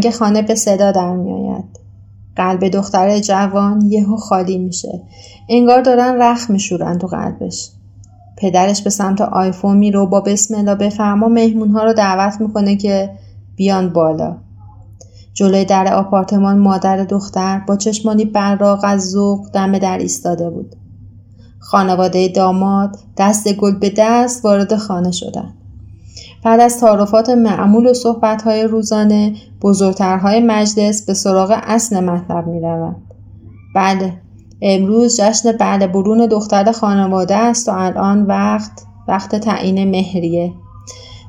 زنگ خانه به صدا در میآید. قلب دختر جوان یهو خالی میشه. انگار دارن رخ میشورن تو قلبش. پدرش به سمت آیفون میره و با بسم الله بفرما مهمونها رو دعوت می‌کنه که بیان بالا. جلوی در آپارتمان مادر دختر با چشمانی براق از ذوق دم در ایستاده بود. خانواده داماد دست گل به دست وارد خانه شدن. بعد از تعارفات معمول و صحبتهای روزانه بزرگترهای مجلس به سراغ اصل مطلب می روند. بله امروز جشن بعد برون دختر خانواده است و الان وقت وقت تعیین مهریه.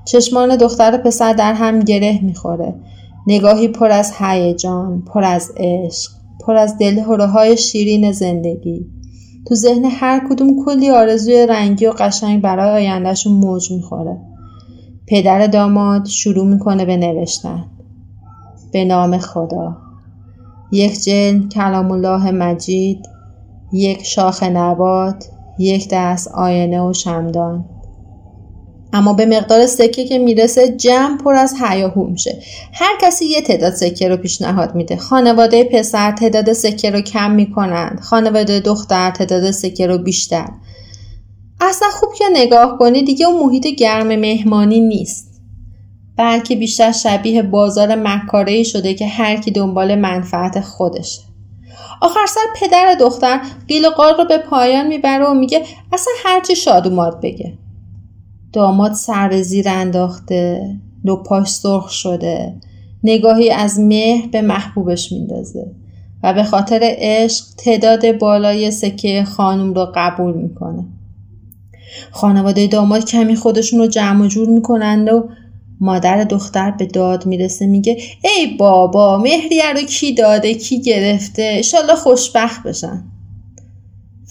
چشمان دختر پسر در هم گره می‌خوره. نگاهی پر از هیجان پر از عشق پر از دلهوره های شیرین زندگی. تو ذهن هر کدوم کلی آرزوی رنگی و قشنگ برای آیندهشون موج می‌خوره. پدر داماد شروع می‌کنه به نوشتن. به نام خدا. یک جن کلام الله مجید یک شاخ نبات یک دست آینه و شمدان. اما به مقدار سکه که می‌رسه جمع پر از هیاهو میشه هر کسی یه تعداد سکه رو پیشنهاد میده. خانواده پسر تعداد سکه رو کم می‌کنند. خانواده دختر تعداد سکه رو بیشتر. اصلا خوب که نگاه کنی دیگه اون محیط گرم مهمانی نیست. بلکه بیشتر شبیه بازار مکاره شده که هر کی دنبال منفعت خودشه. آخر سر پدر دختر قیل و قال رو به پایان می‌بره و میگه اصلا هرچی شادومات بگه. داماد سر به زیر انداخته پاش سرخ شده نگاهی از مهر به محبوبش میندازه و به خاطر عشق تعداد بالای سکه خانم رو قبول می‌کنه. خانواده داماد کمی خودشون رو جمع و جور می‌کنند و مادر دختر به داد می‌رسه میگه ای بابا مهریه رو کی داده کی گرفته؟ انشالله خوشبخت بشن.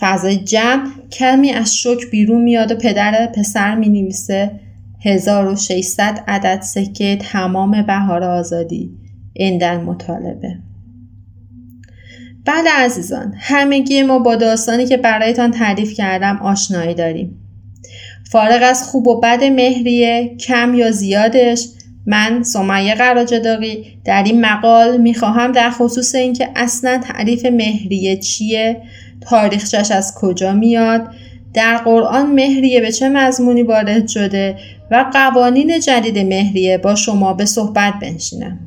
فضای جمع کمی از شک بیرون میاد و پدر پسر می نویسه 1600 عدد سکه تمام بهار آزادی اندن مطالبه. بله عزیزان همگی ما با داستانی که برایتان تعریف کردم آشنایی داریم. فارغ از خوب و بد مهریه کم یا زیادش. من سمیه قراجداقی در این مقال می‌خواهم در خصوص اینکه اصلا تعریف مهریه چیه تاریخچش از کجا میاد در قرآن مهریه به چه مضمونی وارد شده و قوانین جدید مهریه با شما به صحبت بنشینم.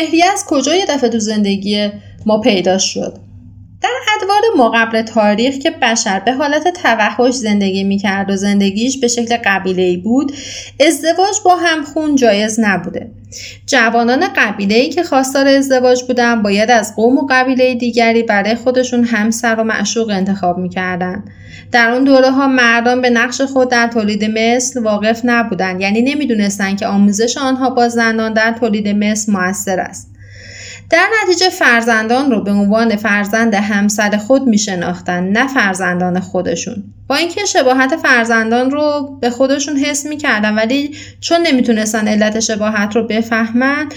مهریه از کجا یه دفعه تو زندگی ما پیدا شد؟ در ادوار مقبل تاریخ که بشر به حالت توحش زندگی می‌کرد و زندگیش به شکل قبیله بود ازدواج با همخون جایز نبوده. جوانان قبیله ای که خواستار ازدواج بودن باید از قوم و قبیله دیگری برای خودشون همسر و معشوق انتخاب می‌کردن. در اون دوره ها مردان به نقش خود در تولید مثل واقف نبودند یعنی نمی‌دونستند که آموزش آنها با زنان در تولید مثل موثر است. در نتیجه فرزندان رو به عنوان فرزند همسر خود می شناختن نه فرزندان خودشون. با اینکه شباهت فرزندان رو به خودشون حس می‌کردن ولی چون نمی‌تونستن علت شباهت رو بفهمن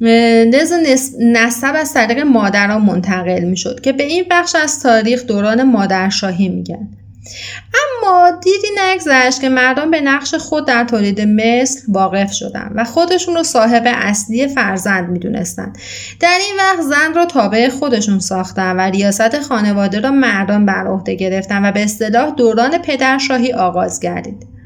لذا نسب از طریق مادران منتقل می‌شد که به این بخش از تاریخ دوران مادرشاهی میگن. اما دیدی نگذشت که مردم به نقش خود در تولید مثل واقف شدن و خودشون رو صاحب اصلی فرزند می‌دونستند در این وقت زن را تابع خودشون ساختن و ریاست خانواده را مردان بر عهده گرفتن و به اصطلاح دوران پدرشاهی آغاز گردید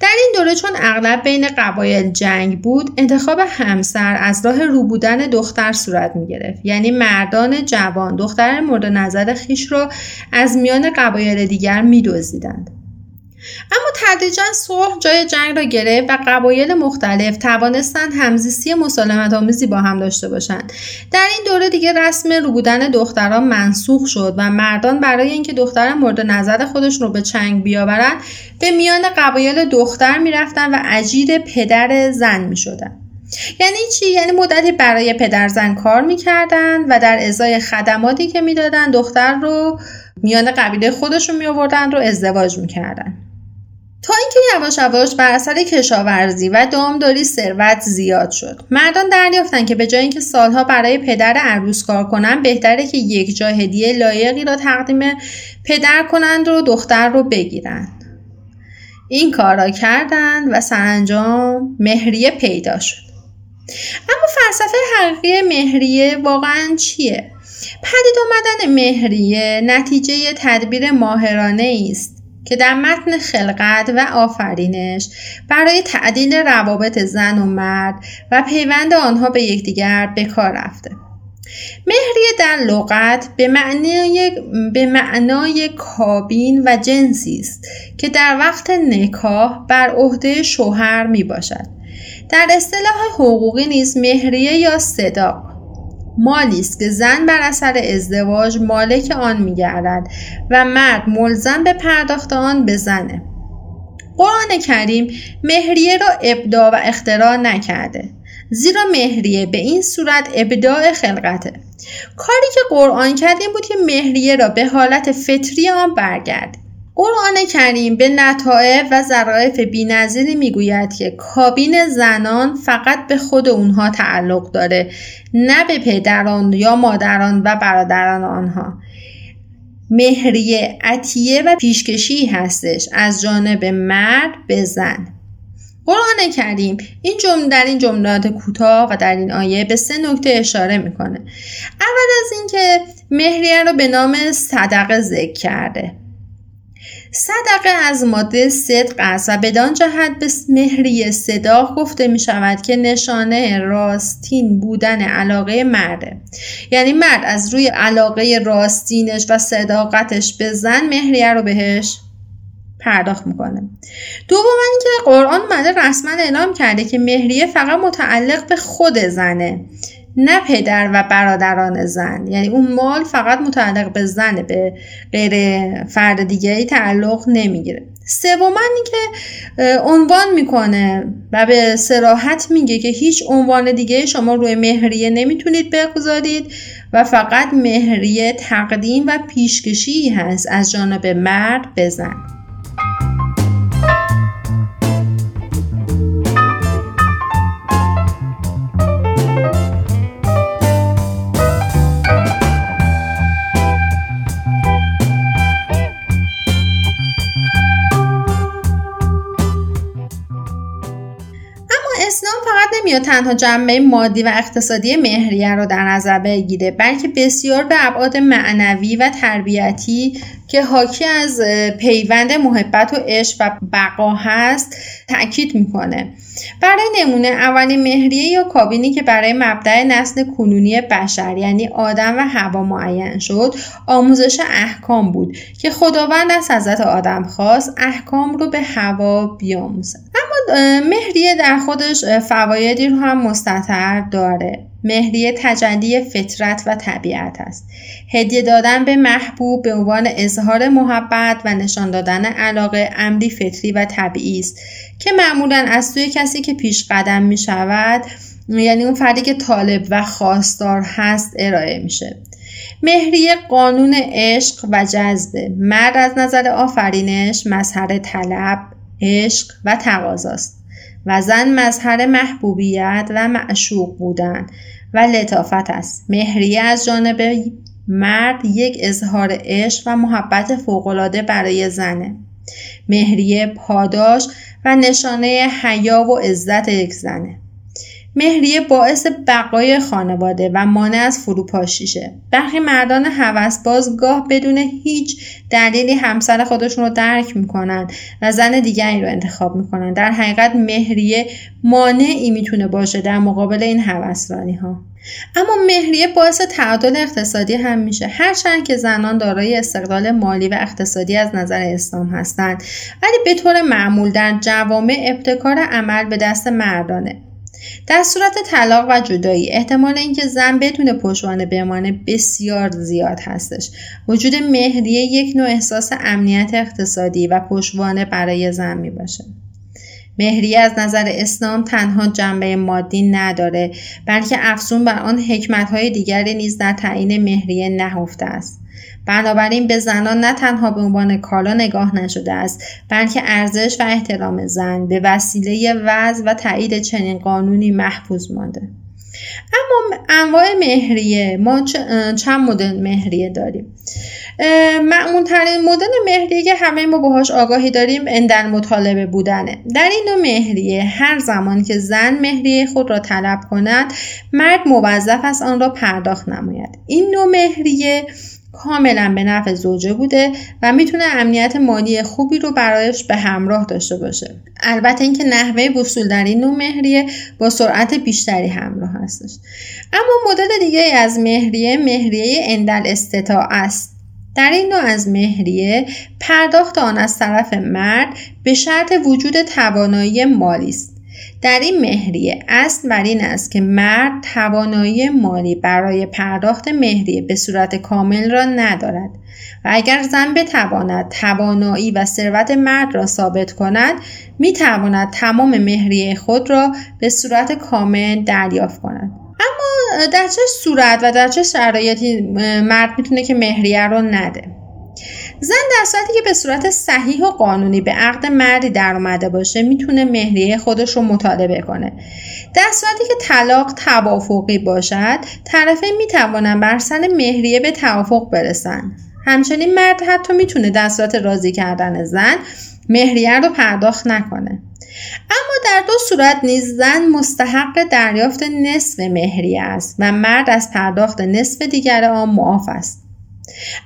در این دوره چون اغلب بین قبایل جنگ بود انتخاب همسر از راه رو بودن دختر صورت می گرفت یعنی مردان جوان دختر مورد نظر خیش را از میان قبایل دیگر می دوزیدند. اما تدریجا صلح جای جنگ را گرفت و قبایل مختلف توانستند همزیستی مسالمت آمیزی با هم داشته باشند. در این دوره دیگه رسم رو بودن دختران منسوخ شد و مردان برای اینکه دختر مورد نظر خودشون رو به چنگ بیاورند به میان قبایل دختر می‌رفتن و اجیر پدر زن می‌شدن. یعنی چی؟ یعنی مدتی برای پدر زن کار می‌کردن و در ازای خدماتی که می‌دادن دختر رو میان قبیله خودشون می آوردن رو ازدواج می‌کردن. تا اینکه یواش یواش بر اثر کشاورزی و دامداری ثروت زیاد شد. مردان دریافتند که به جای اینکه سالها برای پدر عروس کار کنند بهتره که یک جا هدیه لایقی را تقدیم پدر کنند و دختر رو بگیرند. این کار را کردند و سرانجام مهریه پیدا شد. اما فلسفه حقیقی مهریه واقعا چیه؟ پدید آمدن مهریه نتیجه تدبیر ماهرانه است. که در متن خلقت و آفرینش برای تعدیل روابط زن و مرد و پیوند آنها به یکدیگر به کار رفته. مهریه در لغت به معنای, به معنای کابین و جنسی است که در وقت نکاح بر عهده شوهر می باشد در اصطلاح حقوقی نیز مهریه یا صداق مالی است که زن بر اثر ازدواج مالک آن میگردد و مرد ملزم به پرداخت آن به زنه. قرآن کریم مهریه را ابداع و اختراع نکرده زیرا مهریه به این صورت ابداع خلقته. کاری که قرآن کرد این بود که مهریه را به حالت فطری آن برگرد. قرآن کریم به نطائف و ظرائف بینظیری می‌گوید که کابین زنان فقط به خود اونها تعلق داره نه به پدران یا مادران و برادران آنها. مهریه عطیه و پیشکشی هستش از جانب مرد به زن. قرآن کریم این جمله در این جملات کوتاه و در این آیه به سه نکته اشاره می‌کنه. اول از اینکه مهریه رو به نام صدقه ذکر کرده. صدقه از ماده صدق است و بدان جهت به مهری صداق گفته می شود که نشانه راستین بودن علاقه مرده. یعنی مرد از روی علاقه راستینش و صداقتش به زن مهریه رو بهش پرداخت می‌کنه. دوم اینکه قرآن مده رسما اعلام کرده که مهریه فقط متعلق به خود زنه. نه پدر و برادران زن. یعنی اون مال فقط متعلق به زن به غیر فرد دیگری تعلق نمی‌گیره. سوما که عنوان می‌کنه و به سراحت میگه که هیچ عنوان دیگه شما روی مهریه نمی‌تونید بگذارید و فقط مهریه تقدیم و پیشکشی هست از جانب مرد به زن. یا تنها جنبه مادی و اقتصادی مهریه رو در نظر بگیره بلکه بسیار به ابعاد معنوی و تربیتی که حاکی از پیوند محبت و عشق و بقا هست تاکید می‌کنه. برای نمونه اولین مهریه یا کابینی که برای مبدع نسل کنونی بشر یعنی آدم و هوا معین شد آموزش احکام بود که خداوند از حضرت آدم خواست احکام رو به هوا بیاموزد. مهریه در خودش فوایدی رو هم مستطر داره. مهریه تجلی فطرت و طبیعت است. هدیه دادن به محبوب به عنوان اظهار محبت و نشان دادن علاقه امری فطری و طبیعی است که معمولا از سوی کسی که پیش قدم می شود یعنی اون فردی که طالب و خواستار هست ارائه میشه. مهریه قانون عشق و جذبه مرد از نظر آفرینش مظهر طلب عشق و تقاضاست و زن مظهر محبوبیت و معشوق بودن و لطافت است. مهریه از جانب مرد یک اظهار عشق و محبت فوقالعاده برای زنه. مهریه پاداش و نشانه حیا و عزت یک زنه. مهریه باعث بقای خانواده و مانع از فروپاشیشه. برخی مردان هوسباز گاه بدون هیچ دلیلی همسر خودشون رو درک می‌کنن و زن دیگری رو انتخاب می‌کنن. در حقیقت مهریه مانعی می‌تونه باشه در مقابل این هوسرانی ها اما مهریه باعث تعادل اقتصادی هم میشه. هرچند که زنان دارای استقلال مالی و اقتصادی از نظر اسلام هستند ولی به طور معمول در جوامع ابتکار عمل به دست مردانه. در صورت طلاق و جدایی احتمال اینکه زن بدون پشتوانه بمانه بسیار زیاد هستش. وجود مهریه یک نوع احساس امنیت اقتصادی و پشتوانه برای زن می باشه مهریه از نظر اسلام تنها جنبه مادی نداره بلکه افزون بر آن حکمتهای دیگری نیز در تعیین مهریه نهفته است. بنابراین به زنان نه تنها به عنوان کالا نگاه نشده است بلکه ارزش و احترام زن به وسیله وضع و تایید چنین قانونی محفوظ مانده. اما انواع مهریه ما چند مدل مهریه داریم؟ معمول ترین مدل مهریه که همه ما باهاش آگاهی داریم اندن مطالبه بودنه. در این نوع مهریه هر زمان که زن مهریه خود را طلب کند مرد موظف است آن را پرداخت نماید. این نوع مهریه کاملا به نفع زوجه بوده و می‌تونه امنیت مالی خوبی رو برایش به همراه داشته باشه. البته اینکه نحوه وصول در این نوع مهریه با سرعت بیشتری همراه هستش. اما مدل دیگه از مهریه مهریه اندل استطاع است. در این نوع از مهریه پرداخت آن از طرف مرد به شرط وجود توانایی مالی است. در این مهریه اصل بر این است که مرد توانایی مالی برای پرداخت مهریه به صورت کامل را ندارد و اگر زن بتواند توانایی و ثروت مرد را ثابت کند می تواند تمام مهریه خود را به صورت کامل دریافت کند. اما در چه صورت و در چه شرایطی مرد می‌تونه که مهریه رو نده؟ زن در صورتی که به صورت صحیح و قانونی به عقد مردی در اومده باشه می‌تونه مهریه خودش رو مطالبه کنه در صورتی که طلاق توافقی باشد طرفین می‌توانند بر سر مهریه به توافق برسن. همچنین مرد حتی می‌تونه در صورت راضی کردن زن مهریه رو پرداخت نکنه. اما در دو صورت نیز زن مستحق دریافت نصف مهریه است و مرد از پرداخت نصف دیگر آن معاف است.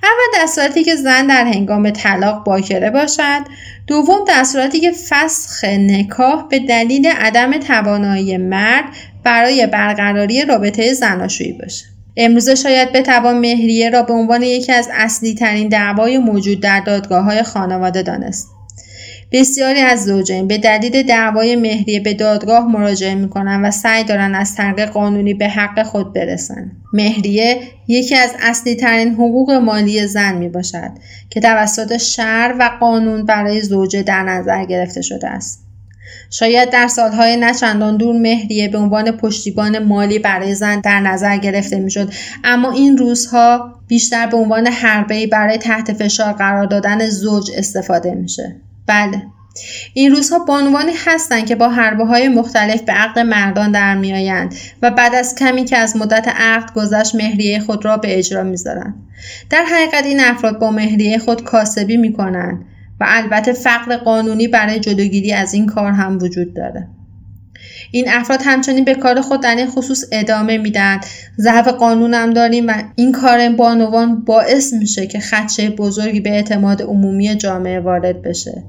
اول در صورتی که زن در هنگام طلاق باکره باشد. دوم در صورتی که فسخ نکاح به دلیل عدم توانایی مرد برای برقراری رابطه زناشویی باشه امروزه شاید بتوان مهریه را به عنوان یکی از اصلی ترین دعوای موجود در دادگاه های خانواده دانست. بسیاری از زوجین به دلیل دعوای مهریه به دادگاه مراجعه می‌کنن و سعی دارن از طریق قانونی به حق خود برسن. مهریه یکی از اصلی ترین حقوق مالی زن می باشد که توسط شهر و قانون برای زوجه در نظر گرفته شده است. شاید در سالهای نچندان دور مهریه به عنوان پشتیبان مالی برای زن در نظر گرفته می‌شد اما این روزها بیشتر به عنوان حربه برای تحت فشار قرار دادن زوج استفاده میشه بله. این روزها بانوانی هستند که با حربه های مختلف به عقد مردان در میآیند و بعد از کمی که از مدت عقد گذشت مهریه خود را به اجرا می‌ذارند. در حقیقت این افراد با مهریه خود کاسبی می‌کنند و البته فقر قانونی برای جلوگیری از این کار هم وجود داره. این افراد همچنین به کار خود در این خصوص ادامه میدن ضعف قانون هم داریم و این کار بانوان باعث میشه که خدشه بزرگی به اعتماد عمومی جامعه وارد بشه.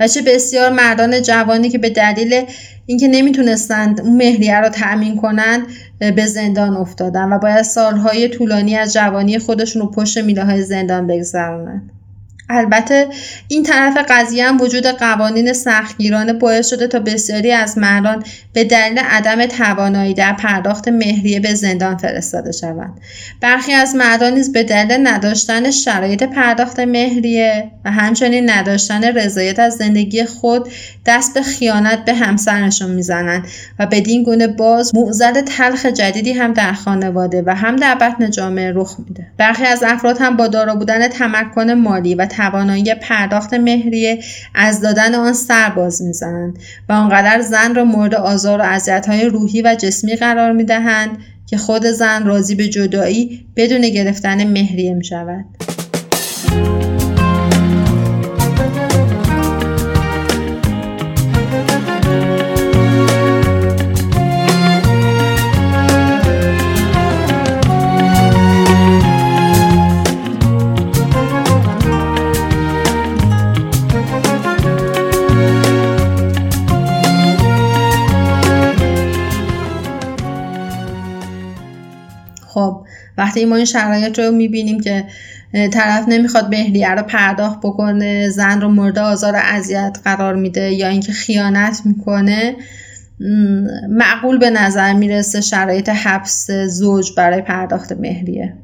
و چه بسیار مردان جوانی که به دلیل اینکه نمی‌تونستند مهریه رو تأمین کنند به زندان افتادن و باید سالهای طولانی از جوانی خودشون رو پشت میله های زندان بگذرونند. البته این طرف قضیه هم وجود قوانین سختگیرانه باعث شده تا بسیاری از مردان به دلیل عدم توانایی در پرداخت مهریه به زندان فرستاده شوند. برخی از مردان نیز به دلیل نداشتن شرایط پرداخت مهریه و همچنین نداشتن رضایت از زندگی خود دست به خیانت به همسرشون می‌زنند و بدین گونه باز معضل تلخ جدیدی هم در خانواده و هم در بطن جامعه رخ میده. برخی از افراد هم با دارا بودن تمکن مالی و توانایی پرداخت مهریه از دادن آن سر باز می‌زنند و آنقدر زن را مورد آزار و های روحی و جسمی قرار می‌دهند که خود زن راضی به جدایی بدون گرفتن مهریه می شود. وقتی ما این شرایط رو می‌بینیم که طرف نمی‌خواد مهریه رو پرداخت بکنه زن رو مورد آزار اذیت قرار میده یا اینکه خیانت می‌کنه معقول به نظر می‌رسه شرایط حبس زوج برای پرداخت مهریه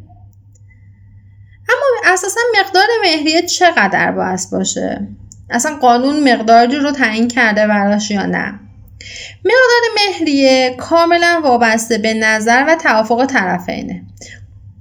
اما اساسا مقدار مهریه چقدر باید باشه؟ اصلا قانون مقداری رو تعیین کرده براش یا نه؟ مقدار مهریه کاملا وابسته به نظر و توافق طرفینه.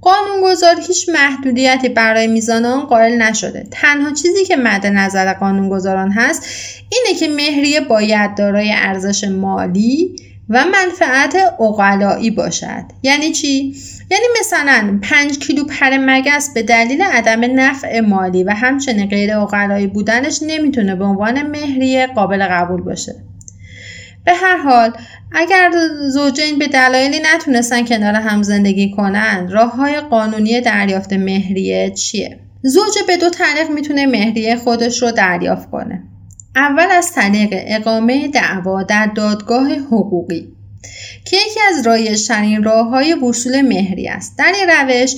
قانونگذار هیچ محدودیتی برای میزان آن قائل نشده. تنها چیزی که مد نظر قانونگذاران هست اینه که مهریه باید دارای ارزش مالی و منفعت اقلایی باشد. یعنی چی؟ یعنی مثلا 5 کیلو پر مگس به دلیل عدم نفع مالی و همچنین غیر اقلایی بودنش نمی‌تونه به عنوان مهریه قابل قبول باشه. به هر حال اگر زوجین به دلایلی نتونستن کنار هم زندگی کنن راه های قانونی دریافت مهریه چیه؟ زوج به دو طریق می‌تونه مهریه خودش رو دریافت کنه. اول از طریق اقامه دعوا در دادگاه حقوقی که یکی از رایجترین راه های وصول مهری است در این روش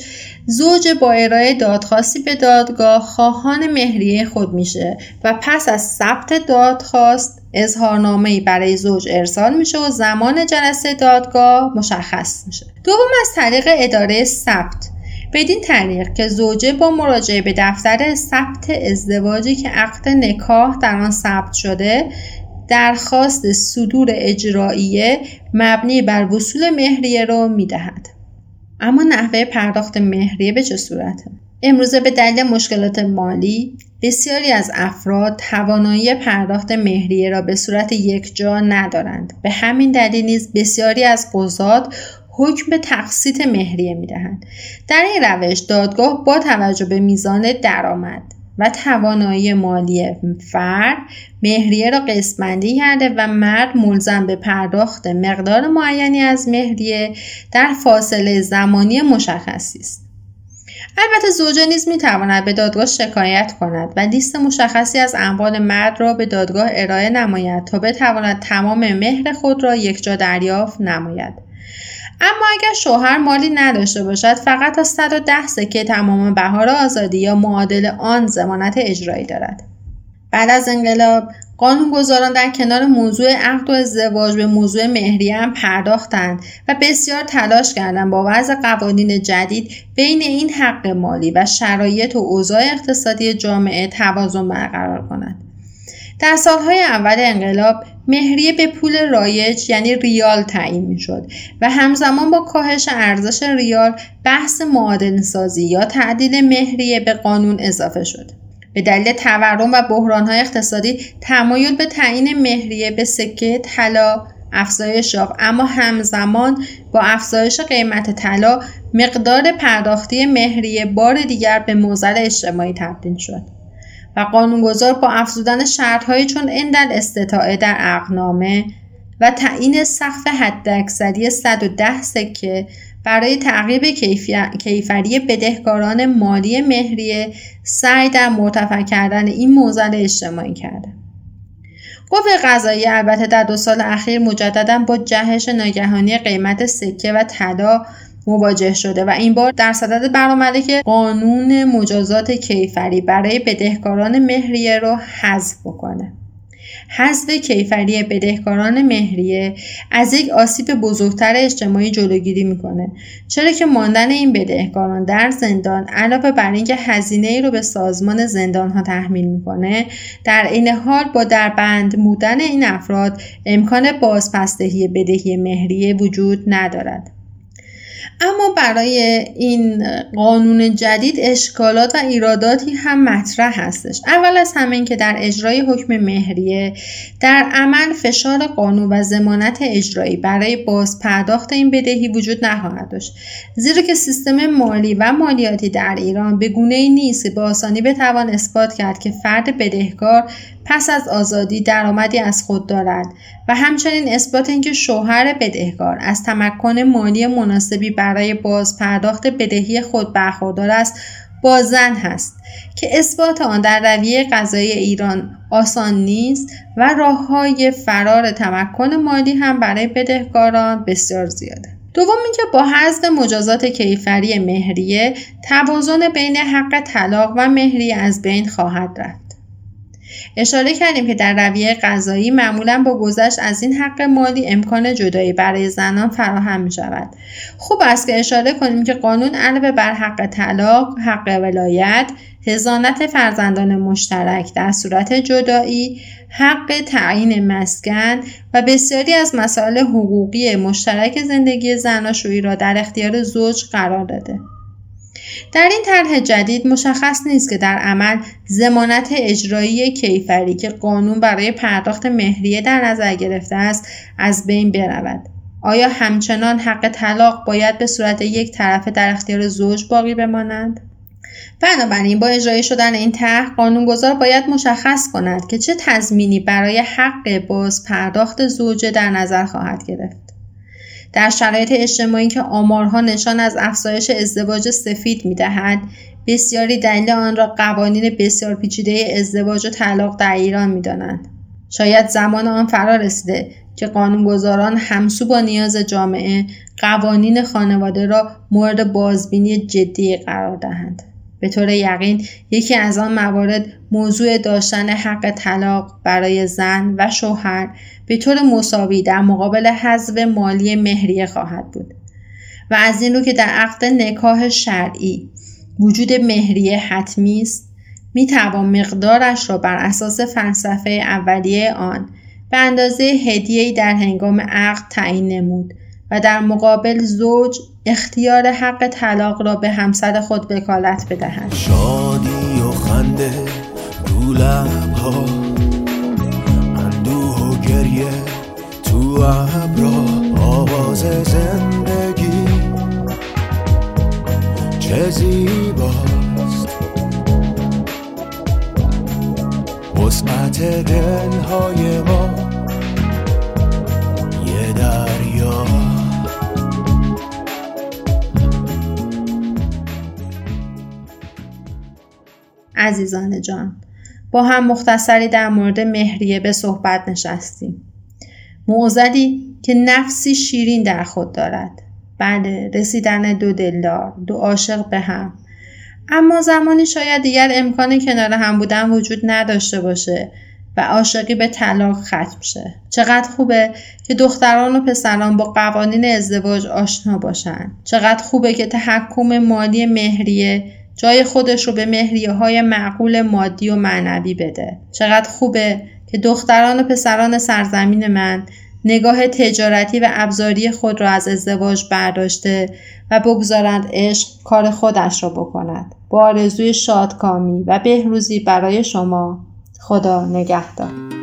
زوج با ارائه دادخواستی به دادگاه خواهان مهریه خود میشه و پس از ثبت دادخواست اظهارنامه برای زوج ارسال میشه و زمان جلسه دادگاه مشخص میشه. دوم از طریق اداره ثبت. بدین طریق که زوجه با مراجعه به دفتر ثبت ازدواجی که عقد نکاح در آن ثبت شده درخواست صدور اجراییه مبنی بر وصول مهریه را می‌دهد. اما نحوه پرداخت مهریه به چه صورته؟ امروزه به دلیل مشکلات مالی بسیاری از افراد توانایی پرداخت مهریه را به صورت یک جا ندارند. به همین دلیل نیز بسیاری از قضات حکم به تقسیط مهریه می‌دهند. در این روش دادگاه با توجه به میزان درآمد و توانایی مالی فرد مهریه را قسمندی کرده و مرد ملزم به پرداخت مقدار معینی از مهریه در فاصله زمانی مشخصی است. البته زوجه نیز می تواند به دادگاه شکایت کند و لیست مشخصی از اموال مرد را به دادگاه ارائه نماید تا بتواند تمام مهر خود را یکجا دریافت نماید. اما اگر شوهر مالی نداشته باشد فقط تا 110 سکه تمام بهار آزادی یا معادل آن زمانت اجرایی دارد. بعد از انقلاب قانونگذاران در کنار موضوع عقد و ازدواج به موضوع مهریه هم پرداختند و بسیار تلاش کردند با وضع قوانین جدید بین این حق مالی و شرایط و اوضاع اقتصادی جامعه توازن برقرار کنند در سالهای اول انقلاب مهریه به پول رایج یعنی ریال تعیین می شد و همزمان با کاهش ارزش ریال بحث معادل سازی یا تعدیل مهریه به قانون اضافه شد. به دلیل تورم و بحرانهای اقتصادی تمایل به تعیین مهریه به سکه طلا افزایش یافت. اما همزمان با افزایش قیمت طلا مقدار پرداختی مهریه بار دیگر به موزل اجتماعی تبدیل شد و قانونگذار با افزودن شرطهایی چون اندل استطاعه در اقنامه و تعیین سقف حداکثری 110 سکه برای تعقیب کیفری بدهکاران مالی مهریه سعی در مرتفع کردن این موزل اجتماعی کرده. قوه قضایی البته در دو سال اخیر مجددا با جهش ناگهانی قیمت سکه و طلا مواجه شده و این بار در صدد برآمده که قانون مجازات کیفری برای بدهکاران مهریه رو حذف بکنه. حذف کیفری بدهکاران مهریه از یک آسیب بزرگتر اجتماعی جلوگیری می‌کنه. چرا که ماندن این بدهکاران در زندان علاوه بر اینکه هزینه ای رو به سازمان زندان ها تحمیل می‌کنه در این حال با در بند بودن این افراد امکان بازپسدهی بدهی مهریه وجود ندارد. اما برای این قانون جدید اشکالات و ایراداتی هم مطرح هستش. اول از همه که در اجرای حکم مهریه در عمل فشار قانون و زمانت اجرایی برای باز پرداخت این بدهی وجود نخواهد داشت. زیرا که سیستم مالی و مالیاتی در ایران به گونه ای نیست که به آسانی بتوان اثبات کرد که فرد بدهکار پس از آزادی درآمدی از خود دارد و همچنین اثبات اینکه شوهر بدهکار از تمکن مالی مناسبی برای باز پرداخت بدهی خود برخوردار است با زن هست که اثبات آن در رویه قضایی ایران آسان نیست و راه های فرار تمکن مالی هم برای بدهکاران بسیار زیاده. دوم اینکه با حذف مجازات کیفری مهریه توازن بین حق طلاق و مهریه از بین خواهد رفت. اشاره کردیم که در رویه قضایی معمولا با گذشت از این حق مالی امکان جدایی برای زنان فراهم می شود. خوب است که اشاره کنیم که قانون علاوه بر حق طلاق، حق ولایت، هزانت فرزندان مشترک در صورت جدایی، حق تعیین مسکن و بسیاری از مسائل حقوقی مشترک زندگی زناشویی را در اختیار زوج قرار داده. در این طرح جدید مشخص نیست که در عمل زمانت اجرایی کیفری که قانون برای پرداخت مهریه در نظر گرفته است از بین برود. آیا همچنان حق طلاق باید به صورت یک طرفه در اختیار زوج باقی بمانند؟ بنابراین با اجرای شدن این طرح قانونگذار باید مشخص کند که چه تضمینی برای حق باز پرداخت زوجه در نظر خواهد گرفت. در شرایط اجتماعی که آمارها نشان از افزایش ازدواج سفید می دهد بسیاری دلیل آن را قوانین بسیار پیچیده ازدواج و طلاق در ایران می دانند. شاید زمان آن فرا رسیده که قانونگذاران همسو با نیاز جامعه قوانین خانواده را مورد بازبینی جدی قرار دهند. به طور یقین یکی از آن موارد موضوع داشتن حق طلاق برای زن و شوهر به طور مساوی در مقابل حذف مالی مهریه خواهد بود و از این رو که در عقد نکاح شرعی وجود مهریه حتمی است می توان مقدارش را بر اساس فلسفه اولیه آن به اندازه هدیه‌ای در هنگام عقد تعیین نمود. و در مقابل زوج اختیار حق طلاق را به همسر خود وکالت بدهد. شادی و خنده رو لبها اندوه و گریه تو ابرا آواز زندگی چه زیباست. وسعت دلهای ما یه دریا. عزیزان جان با هم مختصری در مورد مهریه به صحبت نشستیم. موزدی که نفسی شیرین در خود دارد. بله رسیدن دو دلدار دو عاشق به هم. اما زمانی شاید دیگر امکان کنار هم بودن وجود نداشته باشه و عاشقی به طلاق ختم شه. چقدر خوبه که دختران و پسران با قوانین ازدواج آشنا باشن. چقدر خوبه که تحکم مالی مهریه جای خودش رو به مهریه های معقول مادی و معنوی بده. چقدر خوبه که دختران و پسران سرزمین من نگاه تجارتی و ابزاری خود را از ازدواج برداشته و بگذارند عشق کار خودش را بکند. با آرزوی شادکامی و بهروزی برای شما خدا نگهدار.